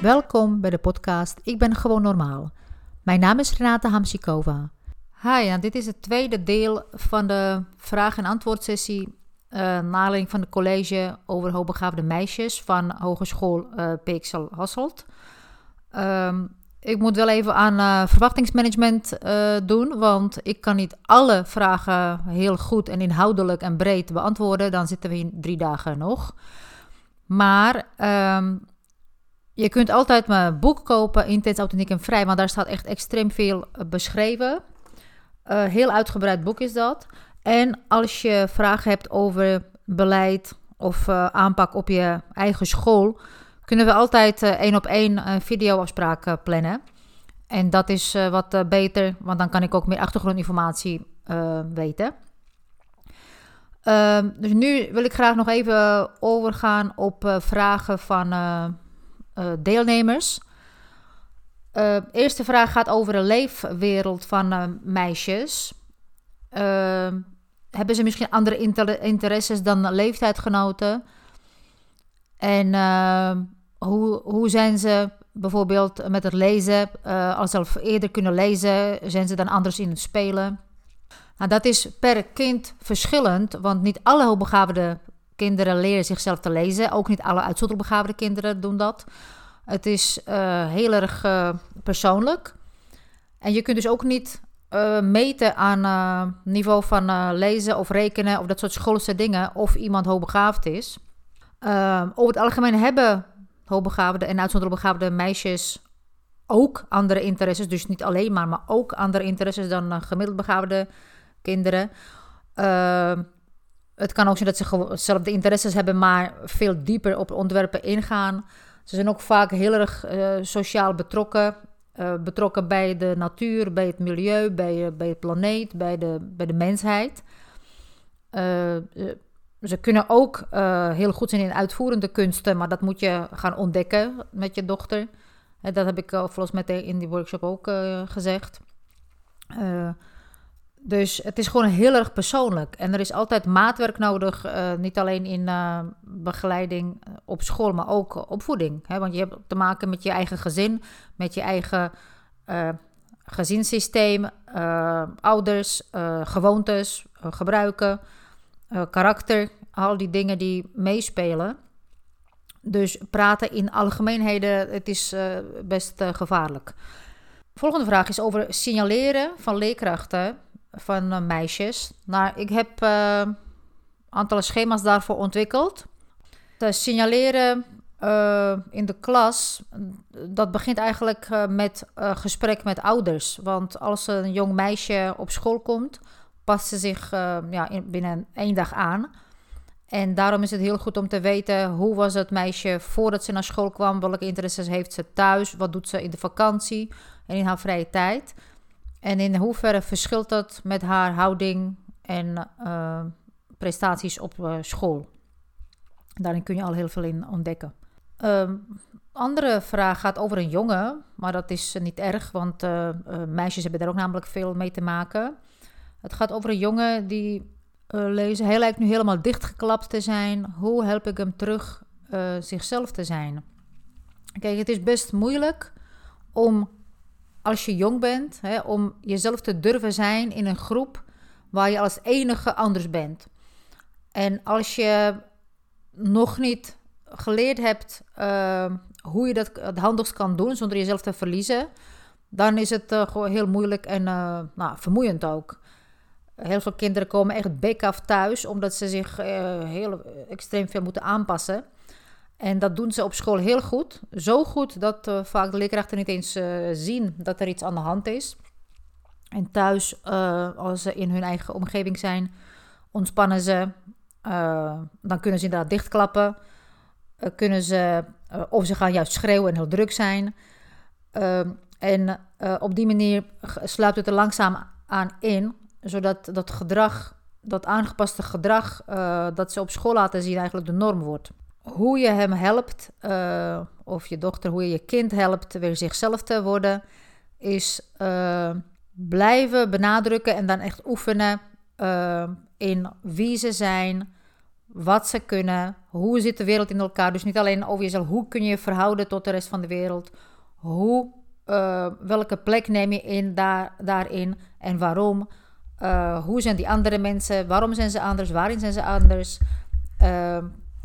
Welkom bij de podcast Ik ben gewoon normaal. Mijn naam is Renate Hamsikova. Hi, en dit is het tweede deel van de vraag- en antwoordsessie uh, aanleiding van het college over hoogbegaafde meisjes van Hogeschool uh, Peeksel Hasselt. Um, ik moet wel even aan uh, verwachtingsmanagement doen, want ik kan niet alle vragen heel goed en inhoudelijk en breed beantwoorden. Dan zitten we in drie dagen nog. Maar um, je kunt altijd mijn boek kopen, Intens, Authentiek en Vrij, want daar staat echt extreem veel beschreven. Uh, heel uitgebreid boek is dat. En als je vragen hebt over beleid of aanpak op je eigen school kunnen we altijd één op één videoafspraak plannen. En dat is wat beter, want dan kan ik ook meer achtergrondinformatie weten. Ehm, dus nu wil ik graag nog even overgaan op vragen van deelnemers. De eerste vraag gaat over de leefwereld van meisjes. Ehm, hebben ze misschien andere inter interesses dan leeftijdgenoten? En ehm, hoe, hoe zijn ze bijvoorbeeld met het lezen? Uh, als ze al eerder kunnen lezen, zijn ze dan anders in het spelen? Nou, dat is per kind verschillend, want niet alle hoogbegaafde kinderen leren zichzelf te lezen. Ook niet alle uitzonderlijk begaafde kinderen doen dat. Het is uh, heel erg uh, persoonlijk. En je kunt dus ook niet meten aan niveau van lezen of rekenen of dat soort schoolse dingen of iemand hoogbegaafd is. over het algemeen hebben hoogbegaafde en uitzonderlijk begaafde meisjes ook andere interesses. Dus niet alleen maar, maar ook andere interesses dan gemiddeld begaafde kinderen. Het kan ook zijn dat ze hetzelfde interesses hebben, maar veel dieper op onderwerpen ingaan. Ze zijn ook vaak heel erg uh, sociaal betrokken. Uh, betrokken bij de natuur, bij het milieu, bij, bij het planeet, bij de, bij de mensheid. Ze kunnen ook heel goed zijn in uitvoerende kunsten, maar dat moet je gaan ontdekken met je dochter. Dat heb ik volgens mij in die workshop ook gezegd. Dus het is gewoon heel erg persoonlijk. En er is altijd maatwerk nodig, niet alleen in begeleiding op school, maar ook opvoeding. Hè? Want je hebt te maken met je eigen gezin, met je eigen gezinssysteem, ouders, gewoontes, gebruiken uh, karakter, al die dingen die meespelen. Dus praten in algemeenheden, het is uh, best uh, gevaarlijk. Volgende vraag is over signaleren van leerkrachten van meisjes. Nou, ik heb aantal schema's daarvoor ontwikkeld. Te signaleren in de klas, dat begint eigenlijk met gesprek met ouders. Want als een jong meisje op school komt, past ze zich ja, in, binnen één dag aan. En daarom is het heel goed om te weten hoe was het meisje voordat ze naar school kwam, welke interesses heeft ze thuis, wat doet ze in de vakantie en in haar vrije tijd. En in hoeverre verschilt dat met haar houding en uh, prestaties op uh, school. Daarin kun je al heel veel in ontdekken. Um, andere vraag gaat over een jongen, maar dat is niet erg, want meisjes hebben daar ook namelijk veel mee te maken. Het gaat over een jongen die lezen. Hij lijkt nu helemaal dichtgeklapt te zijn. Hoe help ik hem terug zichzelf te zijn? Kijk, het is best moeilijk om, als je jong bent, hè, om jezelf te durven zijn in een groep waar je als enige anders bent. En als je nog niet geleerd hebt uh, hoe je dat het handigst kan doen zonder jezelf te verliezen, dan is het gewoon heel moeilijk en nou, vermoeiend ook. Heel veel kinderen komen echt bek af thuis, omdat ze zich heel extreem veel moeten aanpassen. En dat doen ze op school heel goed. Zo goed dat uh, vaak de leerkrachten niet eens uh, zien dat er iets aan de hand is. En thuis, als ze in hun eigen omgeving zijn, ontspannen ze. dan kunnen ze inderdaad dichtklappen. kunnen ze, of ze gaan juist schreeuwen en heel druk zijn. en op die manier sluipt het er langzaam aan in zodat dat gedrag, dat aangepaste gedrag dat ze op school laten zien, eigenlijk de norm wordt. Hoe je hem helpt, uh, of je dochter, hoe je je kind helpt weer zichzelf te worden, is uh, blijven benadrukken en dan echt oefenen in wie ze zijn, wat ze kunnen, hoe zit de wereld in elkaar. Dus niet alleen over jezelf, hoe kun je je verhouden tot de rest van de wereld, hoe, welke plek neem je in daar, daarin en waarom. Hoe zijn die andere mensen, waarom zijn ze anders, waarin zijn ze anders.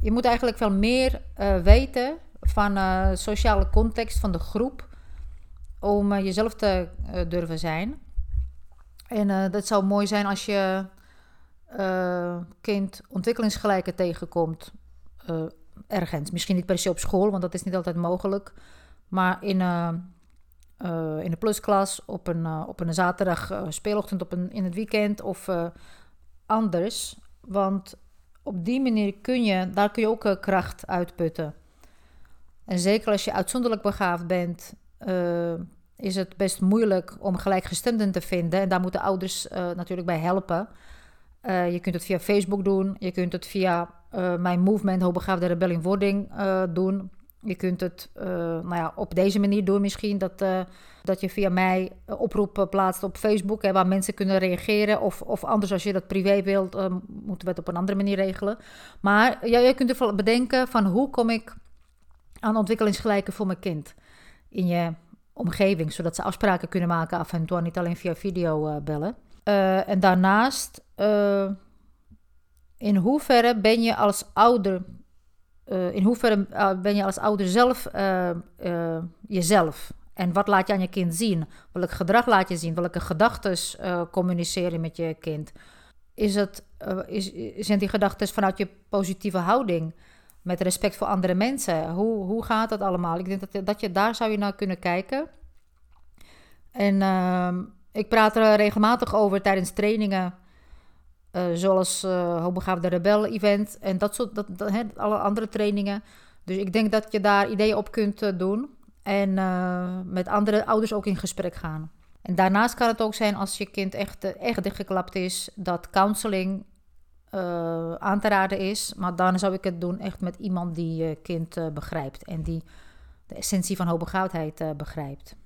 Je moet eigenlijk veel meer weten van de sociale context van de groep om jezelf te durven zijn. En dat zou mooi zijn als je kind ontwikkelingsgelijke tegenkomt ergens. Misschien niet per se op school, want dat is niet altijd mogelijk. Maar in, in de plusklas, op een, op een zaterdag speelochtend op een, in het weekend of anders. Want op die manier kun je, daar kun je ook kracht uitputten. En zeker als je uitzonderlijk begaafd bent, is het best moeilijk om gelijkgestemden te vinden. En daar moeten ouders natuurlijk bij helpen. Je kunt het via Facebook doen. Je kunt het via mijn movement Hoogbegaafde Rebel in Wording doen. Je kunt het nou ja, op deze manier doen misschien. Dat, dat je via mij oproepen plaatst op Facebook. Hè, waar mensen kunnen reageren. Of, of anders als je dat privé wilt, moeten we het op een andere manier regelen. Maar ja, je kunt ervan bedenken van hoe kom ik aan ontwikkelingsgelijke voor mijn kind. In je omgeving. Zodat ze afspraken kunnen maken af en toe. Niet alleen via video bellen. En daarnaast, in hoeverre ben je als ouder, uh, in hoeverre ben je als ouder zelf jezelf? En wat laat je aan je kind zien? Welk gedrag laat je zien? Welke gedachten communiceren met je kind? Is het, is, zijn die gedachten vanuit je positieve houding? Met respect voor andere mensen? Hoe, hoe gaat dat allemaal? Ik denk dat, dat je daar zou je naar kunnen kijken. En ehm, ik praat er regelmatig over tijdens trainingen. Uh, zoals uh, Hoogbegaafde Rebel event en dat soort, dat, alle andere trainingen. Dus ik denk dat je daar ideeën op kunt uh, doen en met andere ouders ook in gesprek gaan. En daarnaast kan het ook zijn als je kind echt, echt dichtgeklapt is, dat counseling aan te raden is. Maar dan zou ik het doen echt met iemand die je kind begrijpt en die de essentie van hoogbegaafdheid begrijpt.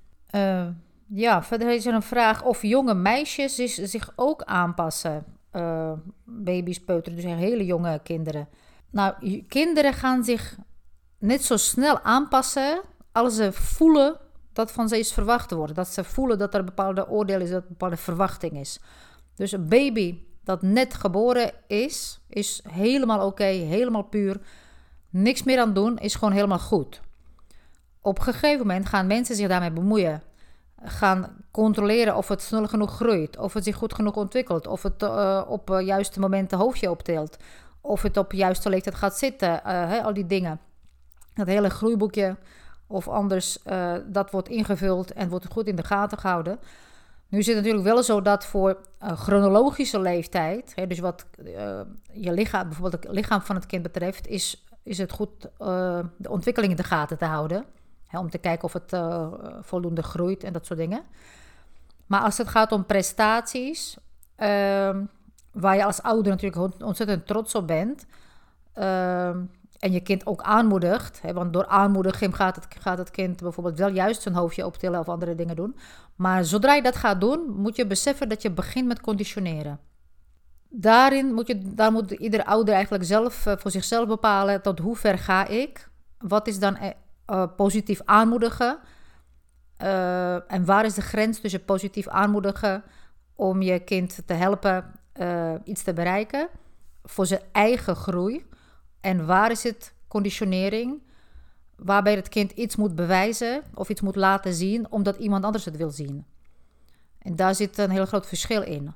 Ja, verder is er een vraag of jonge meisjes zich ook aanpassen. Uh, baby's, peuteren, dus hele jonge kinderen. Nou, kinderen gaan zich net zo snel aanpassen als ze voelen dat van ze is verwacht worden. Dat ze voelen dat er bepaalde oordeel is, dat er bepaalde verwachting is. Dus een baby dat net geboren is, is helemaal oké, helemaal puur. Niks meer aan doen, is gewoon helemaal goed. Op een gegeven moment gaan mensen zich daarmee bemoeien gaan controleren of het snel genoeg groeit, of het zich goed genoeg ontwikkelt, of het uh, op uh, juiste momenten hoofdje optilt, of het op juiste leeftijd gaat zitten, uh, al die dingen. Dat hele groeiboekje of anders, dat wordt ingevuld en wordt goed in de gaten gehouden. Nu is het natuurlijk wel zo dat voor chronologische leeftijd, dus wat je lichaam, bijvoorbeeld het lichaam van het kind betreft, is, is het goed de ontwikkeling in de gaten te houden om te kijken of het uh, voldoende groeit en dat soort dingen. Maar als het gaat om prestaties, ehm, waar je als ouder natuurlijk ontzettend trots op bent. Ehm, en je kind ook aanmoedigt. Hè, want door aanmoediging gaat het, gaat het kind bijvoorbeeld wel juist zijn hoofdje optillen of andere dingen doen. Maar zodra je dat gaat doen, moet je beseffen dat je begint met conditioneren. Daarin moet, je, daar moet ieder ouder eigenlijk zelf eh, voor zichzelf bepalen tot hoe ver ga ik. Wat is dan e-, uh, positief aanmoedigen. Uh, en waar is de grens tussen positief aanmoedigen om je kind te helpen uh, iets te bereiken voor zijn eigen groei? En waar is het conditionering waarbij het kind iets moet bewijzen of iets moet laten zien omdat iemand anders het wil zien? En daar zit een heel groot verschil in.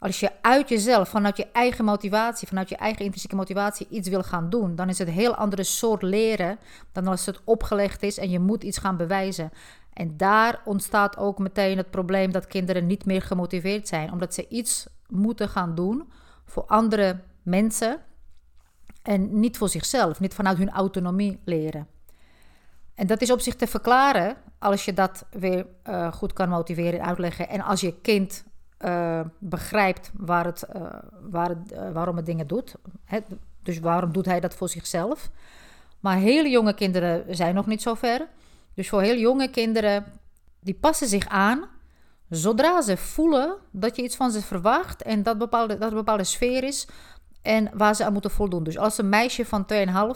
Als je uit jezelf, vanuit je eigen motivatie, vanuit je eigen intrinsieke motivatie iets wil gaan doen, dan is het een heel andere soort leren dan als het opgelegd is en je moet iets gaan bewijzen. En daar ontstaat ook meteen het probleem dat kinderen niet meer gemotiveerd zijn, omdat ze iets moeten gaan doen voor andere mensen en niet voor zichzelf, niet vanuit hun autonomie leren. En dat is op zich te verklaren als je dat weer uh, goed kan motiveren en uitleggen. En als je kind uh, begrijpt waar het, uh, waar uh, waarom het dingen doet. Hè? Dus waarom doet hij dat voor zichzelf? Maar hele jonge kinderen zijn nog niet zo ver. Dus voor heel jonge kinderen, die passen zich aan zodra ze voelen dat je iets van ze verwacht en dat, bepaalde, dat een bepaalde sfeer is en waar ze aan moeten voldoen. Dus als een meisje van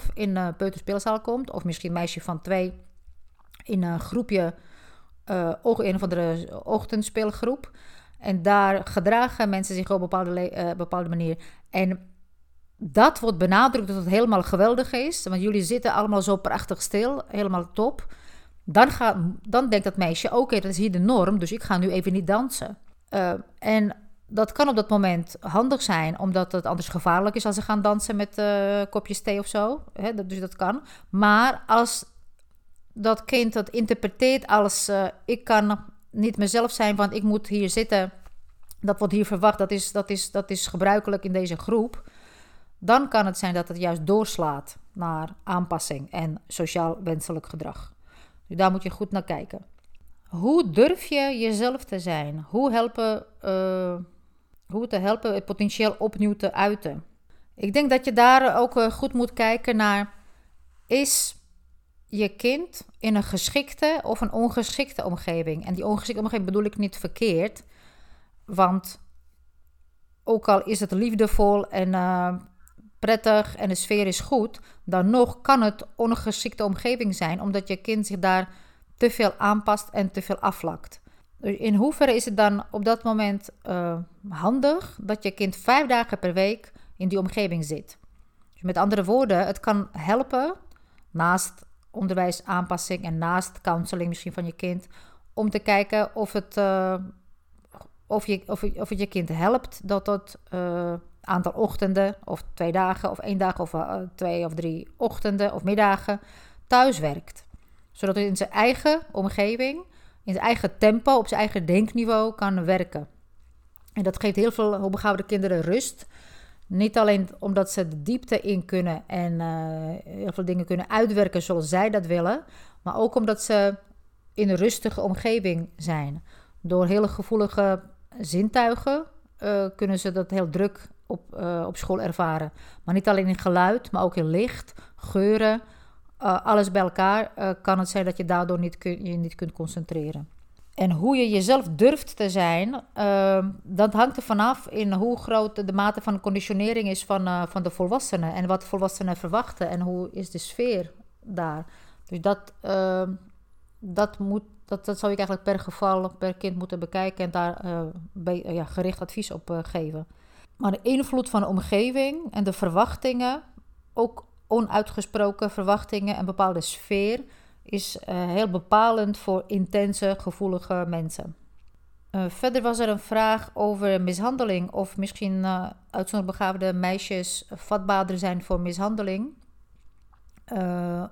2,5 in een peuterspeelzaal komt, of misschien een meisje van 2 in een groepje, uh, een of andere ochtendspeelgroep, en daar gedragen mensen zich op een bepaalde, uh, bepaalde manier. En dat wordt benadrukt dat het helemaal geweldig is. Want jullie zitten allemaal zo prachtig stil, helemaal top. Dan, gaat, dan denkt dat meisje, oké, dat is hier de norm, dus ik ga nu even niet dansen. Uh, en dat kan op dat moment handig zijn, omdat het anders gevaarlijk is als ze gaan dansen met uh, kopjes thee of zo. Dus dat kan. Maar als dat kind dat interpreteert als ik kan niet mezelf zijn, want ik moet hier zitten. Dat wordt hier verwacht, dat is, dat is, dat is gebruikelijk in deze groep. Dan kan het zijn dat het juist doorslaat naar aanpassing en sociaal wenselijk gedrag. Dus daar moet je goed naar kijken. Hoe durf je jezelf te zijn? Hoe, helpen, uh, hoe te helpen het potentieel opnieuw te uiten? Ik denk dat je daar ook uh, goed moet kijken naar: is je kind in een geschikte of een ongeschikte omgeving? En die ongeschikte omgeving bedoel ik niet verkeerd, want ook al is het liefdevol en uh, prettig en de sfeer is goed, dan nog kan het ongeschikte omgeving zijn, omdat je kind zich daar te veel aanpast en te veel aflakt. Dus in hoeverre is het dan op dat moment uh, handig dat je kind vijf dagen per week in die omgeving zit? Dus met andere woorden, het kan helpen naast onderwijsaanpassing en naast counseling misschien van je kind, om te kijken of het, uh, of je, of, of het je kind helpt dat dat uh, aantal ochtenden of twee dagen of één dag of uh, twee of drie ochtenden of middagen thuis werkt. Zodat hij in zijn eigen omgeving, in zijn eigen tempo, op zijn eigen denkniveau kan werken. En dat geeft heel veel hoogbegaafde kinderen rust. Niet alleen omdat ze de diepte in kunnen en uh, heel veel dingen kunnen uitwerken zoals zij dat willen, maar ook omdat ze in een rustige omgeving zijn. Door hele gevoelige zintuigen uh, kunnen ze dat heel druk op, uh, op school ervaren. Maar niet alleen in geluid, maar ook in licht, geuren. Alles bij elkaar kan het zijn dat je daardoor niet kun, je niet kunt concentreren. En hoe je jezelf durft te zijn, ehm, dat hangt er vanaf in hoe groot de mate van conditionering is van, van de volwassenen. En wat volwassenen verwachten en hoe is de sfeer daar. Dus dat, ehm, dat, moet, dat, dat zou ik eigenlijk per geval, per kind moeten bekijken en daar bij, ja, gericht advies op geven. Maar de invloed van de omgeving en de verwachtingen, ook onuitgesproken verwachtingen en bepaalde sfeer, is uh, heel bepalend voor intense, gevoelige mensen. Uh, verder was er een vraag over mishandeling, of misschien uh, uitzonderlijk begaafde meisjes vatbaarder zijn voor mishandeling,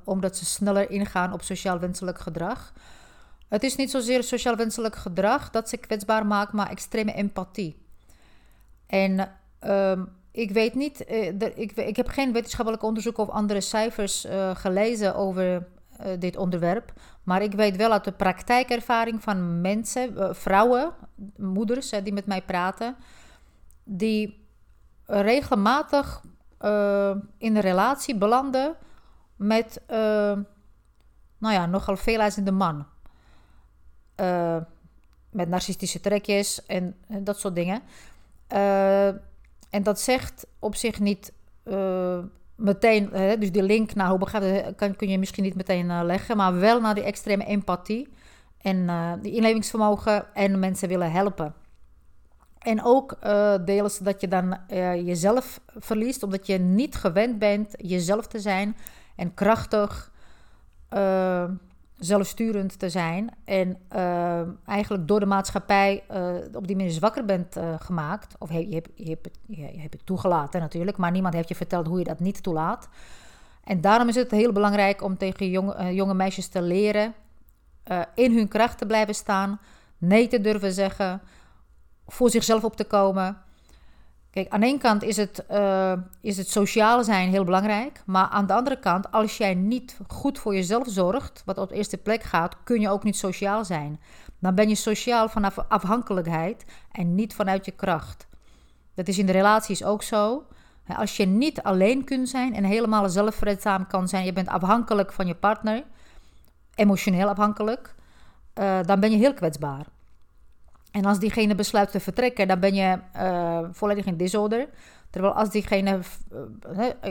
omdat ze sneller ingaan op sociaal wenselijk gedrag. Het is niet zozeer sociaal wenselijk gedrag dat ze kwetsbaar maakt, maar extreme empathie. En um, ik weet niet, ik, ik, heb geen wetenschappelijk onderzoek of andere cijfers gelezen over dit onderwerp. Maar ik weet wel uit de praktijkervaring van mensen, vrouwen, moeders die met mij praten, die regelmatig in een relatie belanden met, nou ja, nogal veelijzende man. met narcistische trekjes en, en dat soort dingen. Uh, en dat zegt op zich niet uh, meteen, uh, dus die link naar hoe begaafd kan, kun je misschien niet meteen uh, leggen, maar wel naar die extreme empathie en die inlevingsvermogen en mensen willen helpen. En ook deels dat je dan jezelf verliest, omdat je niet gewend bent jezelf te zijn en krachtig zelfsturend te zijn. En uh, eigenlijk door de maatschappij uh, op die manier zwakker bent uh, gemaakt. Of je, hebt, je, hebt het, je, hebt het toegelaten natuurlijk, maar niemand heeft je verteld hoe je dat niet toelaat. En daarom is het heel belangrijk om tegen jonge, jonge meisjes te leren in hun kracht te blijven staan, nee te durven zeggen, voor zichzelf op te komen. Kijk, aan één kant is het, uh, is het sociaal zijn heel belangrijk. Maar aan de andere kant, als jij niet goed voor jezelf zorgt, wat op de eerste plek gaat, kun je ook niet sociaal zijn. Dan ben je sociaal vanaf afhankelijkheid en niet vanuit je kracht. Dat is in de relaties ook zo. Als je niet alleen kunt zijn en helemaal zelfredzaam kan zijn, je bent afhankelijk van je partner, emotioneel afhankelijk, uh, dan ben je heel kwetsbaar. En als diegene besluit te vertrekken, dan ben je uh, volledig in disorder. Terwijl als diegene,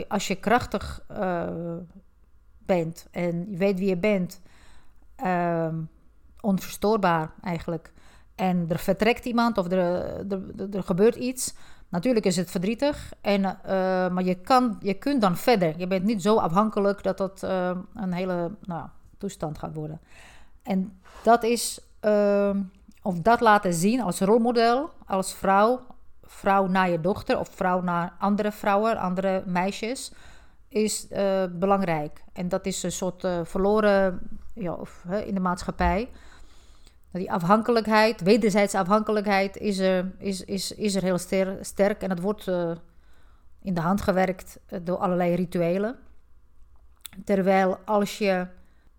als je krachtig bent en je weet wie je bent, ehm, onverstoorbaar eigenlijk. En er vertrekt iemand of er, er, er gebeurt iets. Natuurlijk is het verdrietig, en, maar je, kan, je kunt dan verder. Je bent niet zo afhankelijk dat dat een hele nou, toestand gaat worden. En dat is, uh, of dat laten zien als rolmodel, als vrouw, vrouw naar je dochter of vrouw naar andere vrouwen, andere meisjes, is belangrijk. En dat is een soort verloren ja, in de maatschappij. Die afhankelijkheid, wederzijdse afhankelijkheid, is er, is, is, is er heel sterk. En dat wordt uh, in de hand gewerkt eh, door allerlei rituelen. Terwijl als je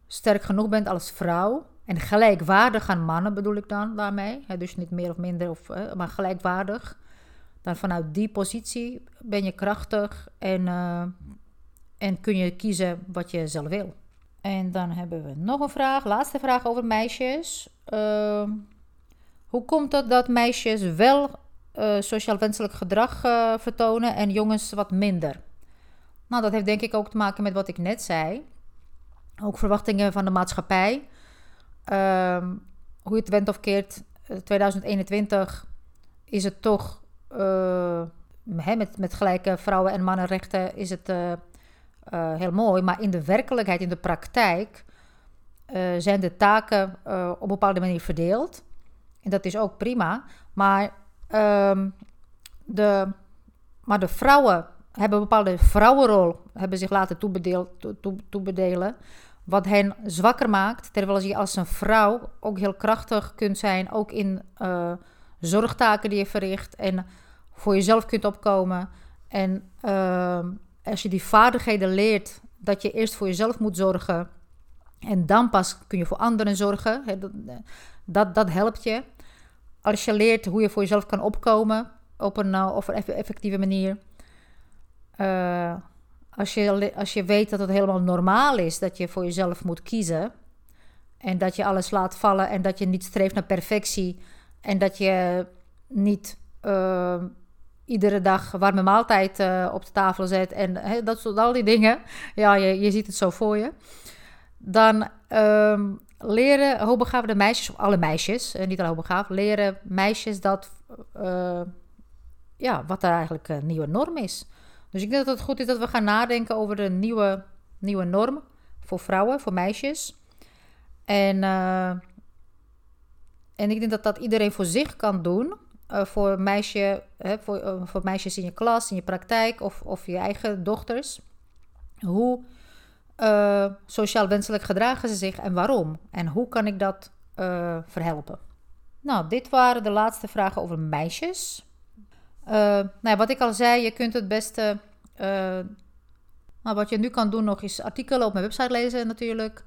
sterk genoeg bent als vrouw, en gelijkwaardig aan mannen bedoel ik dan daarmee, dus niet meer of minder, of, uh, maar gelijkwaardig, dan vanuit die positie ben je krachtig en, uh, en kun je kiezen wat je zelf wil. En dan hebben we nog een vraag, laatste vraag over meisjes. Uh, hoe komt het dat meisjes wel uh, sociaal wenselijk gedrag vertonen en jongens wat minder? Nou, dat heeft denk ik ook te maken met wat ik net zei. Ook verwachtingen van de maatschappij. Uh, hoe je het went of keert, 2021 is het toch met, met gelijke vrouwen- en mannenrechten is het uh, heel mooi. Maar in de werkelijkheid, in de praktijk, zijn de taken op een bepaalde manier verdeeld. En dat is ook prima. Maar, um, de, maar de vrouwen hebben een bepaalde vrouwenrol, hebben zich laten toebedelen. Wat hen zwakker maakt, terwijl je als een vrouw ook heel krachtig kunt zijn, ook in zorgtaken die je verricht en voor jezelf kunt opkomen. En ehm, als je die vaardigheden leert, dat je eerst voor jezelf moet zorgen en dan pas kun je voor anderen zorgen, dat, dat, dat helpt je. Als je leert hoe je voor jezelf kan opkomen op een, uh, op een effectieve manier. Uh, als, je, als je weet dat het helemaal normaal is dat je voor jezelf moet kiezen. En dat je alles laat vallen en dat je niet streeft naar perfectie. En dat je niet uh, iedere dag warme maaltijd uh, op de tafel zet en dat soort al die dingen. Ja, je, je ziet het zo voor je. Dan um, leren hoogbegaafde meisjes, of alle meisjes, uh, niet alle hoogbegaafd, leren meisjes dat, ja, wat er eigenlijk een nieuwe norm is. Dus ik denk dat het goed is dat we gaan nadenken over de nieuwe, nieuwe norm voor vrouwen, voor meisjes. En, en ik denk dat dat iedereen voor zich kan doen. Uh, voor, meisje, voor, uh, voor meisjes in je klas, in je praktijk of, of je eigen dochters. Hoe sociaal wenselijk gedragen ze zich en waarom? En hoe kan ik dat verhelpen? Nou, dit waren de laatste vragen over meisjes. Nou, wat ik al zei, je kunt het beste. nou, wat je nu kan doen nog is artikelen op mijn website lezen natuurlijk.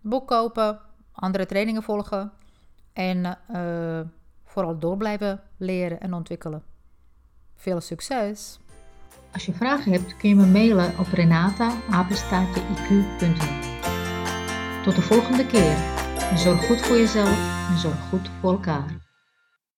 boek kopen, andere trainingen volgen. En vooral door blijven leren en ontwikkelen. Veel succes! Als je vragen hebt kun je me mailen op renata.iq.nl Tot de volgende keer. Zorg goed voor jezelf en zorg goed voor elkaar.